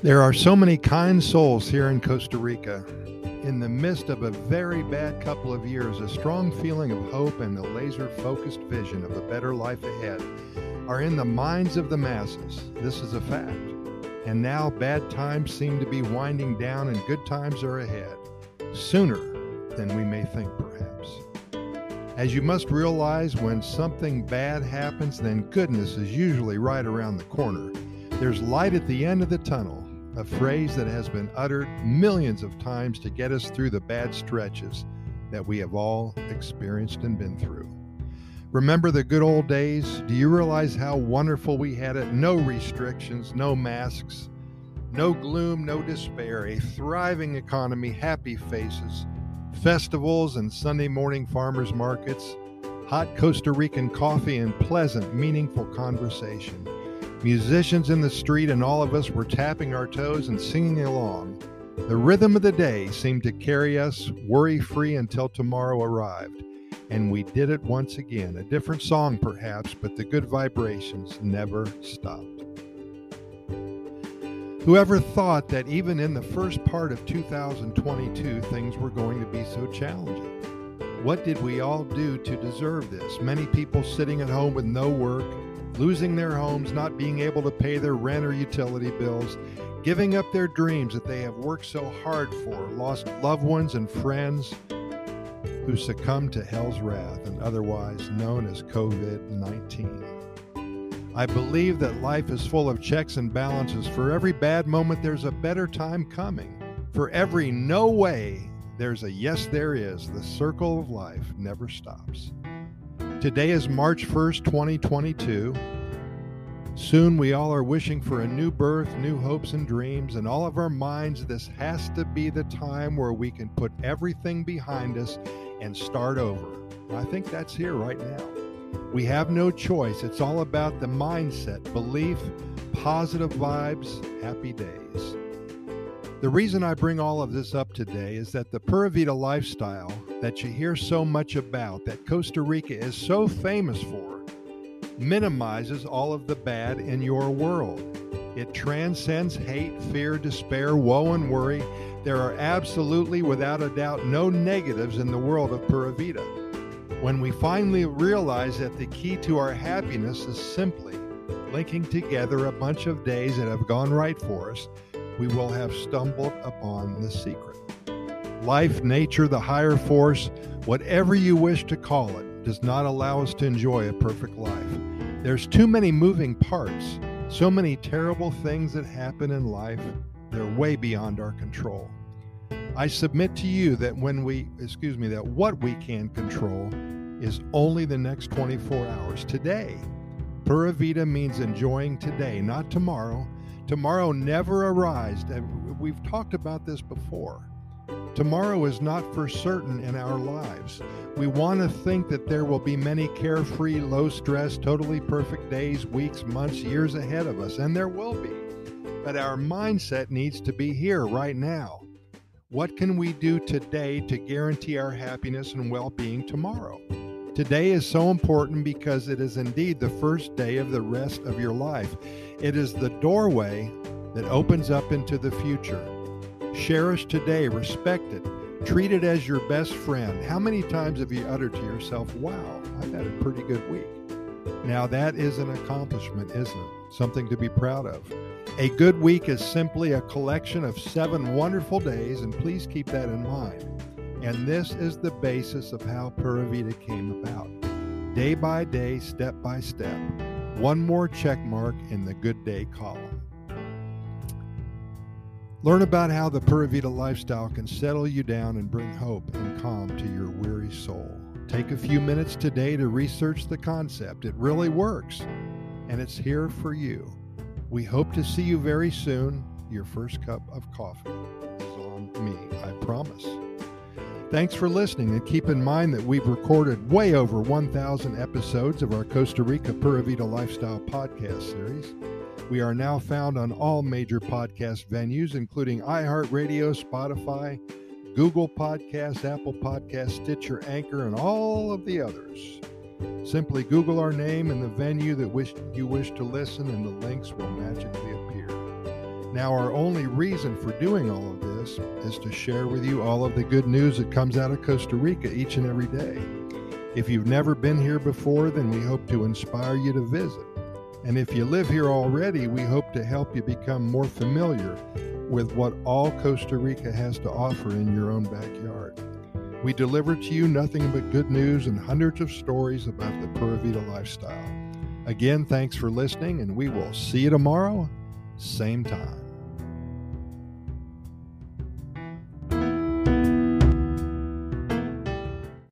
There are so many kind souls here in Costa Rica. In the midst of a very bad couple of years, a strong feeling of hope and a laser focused vision of a better life ahead are in the minds of the masses. This is a fact. And now bad times seem to be winding down and good times are ahead, sooner than we may think, perhaps. As you must realize, when something bad happens, then goodness is usually right around the corner. There's light at the end of the tunnel, a phrase that has been uttered millions of times to get us through the bad stretches that we have all experienced and been through. Remember the good old days? Do you realize how wonderful we had it? No restrictions, no masks, no gloom, no despair, a thriving economy, happy faces, festivals and Sunday morning farmers markets, hot Costa Rican coffee, and pleasant, meaningful conversation. Musicians in the street and all of us were tapping our toes and singing along. The rhythm of the day seemed to carry us worry free until tomorrow arrived. And we did it once again. A different song, perhaps, but the good vibrations never stopped. Whoever thought that even in the first part of 2022 things were going to be so challenging? What did we all do to deserve this? Many people sitting at home with no work, losing their homes, not being able to pay their rent or utility bills, giving up their dreams that they have worked so hard for, lost loved ones and friends who succumbed to hell's wrath and otherwise known as COVID 19. I believe that life is full of checks and balances. For every bad moment, there's a better time coming. For every no way, there's a yes, there is. The circle of life never stops. Today is March 1st, 2022. Soon we all are wishing for a new birth, new hopes and dreams. and all of our minds, this has to be the time where we can put everything behind us and start over. I think that's here right now. We have no choice. It's all about the mindset, belief, positive vibes, happy days. The reason I bring all of this up today is that the Pura Vida lifestyle that you hear so much about, that Costa Rica is so famous for, minimizes all of the bad in your world. It transcends hate, fear, despair, woe, and worry. There are absolutely, without a doubt, no negatives in the world of Pura Vida. When we finally realize that the key to our happiness is simply linking together a bunch of days that have gone right for us, we will have stumbled upon the secret. Life, nature, the higher force, whatever you wish to call it, does not allow us to enjoy a perfect life. There's too many moving parts, so many terrible things that happen in life, they're way beyond our control. I submit to you that when we, excuse me, that what we can control is only the next 24 hours. Today, Pura Vida means enjoying today, not tomorrow. Tomorrow never arrives. We've talked about this before. Tomorrow is not for certain in our lives. We want to think that there will be many carefree, low stress, totally perfect days, weeks, months, years ahead of us, and there will be. But our mindset needs to be here right now. What can we do today to guarantee our happiness and well being tomorrow? Today is so important because it is indeed the first day of the rest of your life. It is the doorway that opens up into the future. Cherish today, respect it, treat it as your best friend. How many times have you uttered to yourself, Wow, I've had a pretty good week? Now, that is an accomplishment, isn't it? Something to be proud of. A good week is simply a collection of seven wonderful days, and please keep that in mind. And this is the basis of how Pura Vida came about. Day by day, step by step, one more check mark in the good day column. Learn about how the Pura Vida lifestyle can settle you down and bring hope and calm to your weary soul. Take a few minutes today to research the concept. It really works, and it's here for you. We hope to see you very soon. Your first cup of coffee is on me, I promise. Thanks for listening, and keep in mind that we've recorded way over 1,000 episodes of our Costa Rica Pura Vida Lifestyle podcast series. We are now found on all major podcast venues, including iHeartRadio, Spotify, Google Podcasts, Apple Podcasts, Stitcher, Anchor, and all of the others. Simply Google our name and the venue that wish you wish to listen, and the links will magically appear. Now, our only reason for doing all of this is to share with you all of the good news that comes out of Costa Rica each and every day. If you've never been here before, then we hope to inspire you to visit. And if you live here already, we hope to help you become more familiar with what all Costa Rica has to offer in your own backyard. We deliver to you nothing but good news and hundreds of stories about the Pura Vida lifestyle. Again, thanks for listening, and we will see you tomorrow, same time.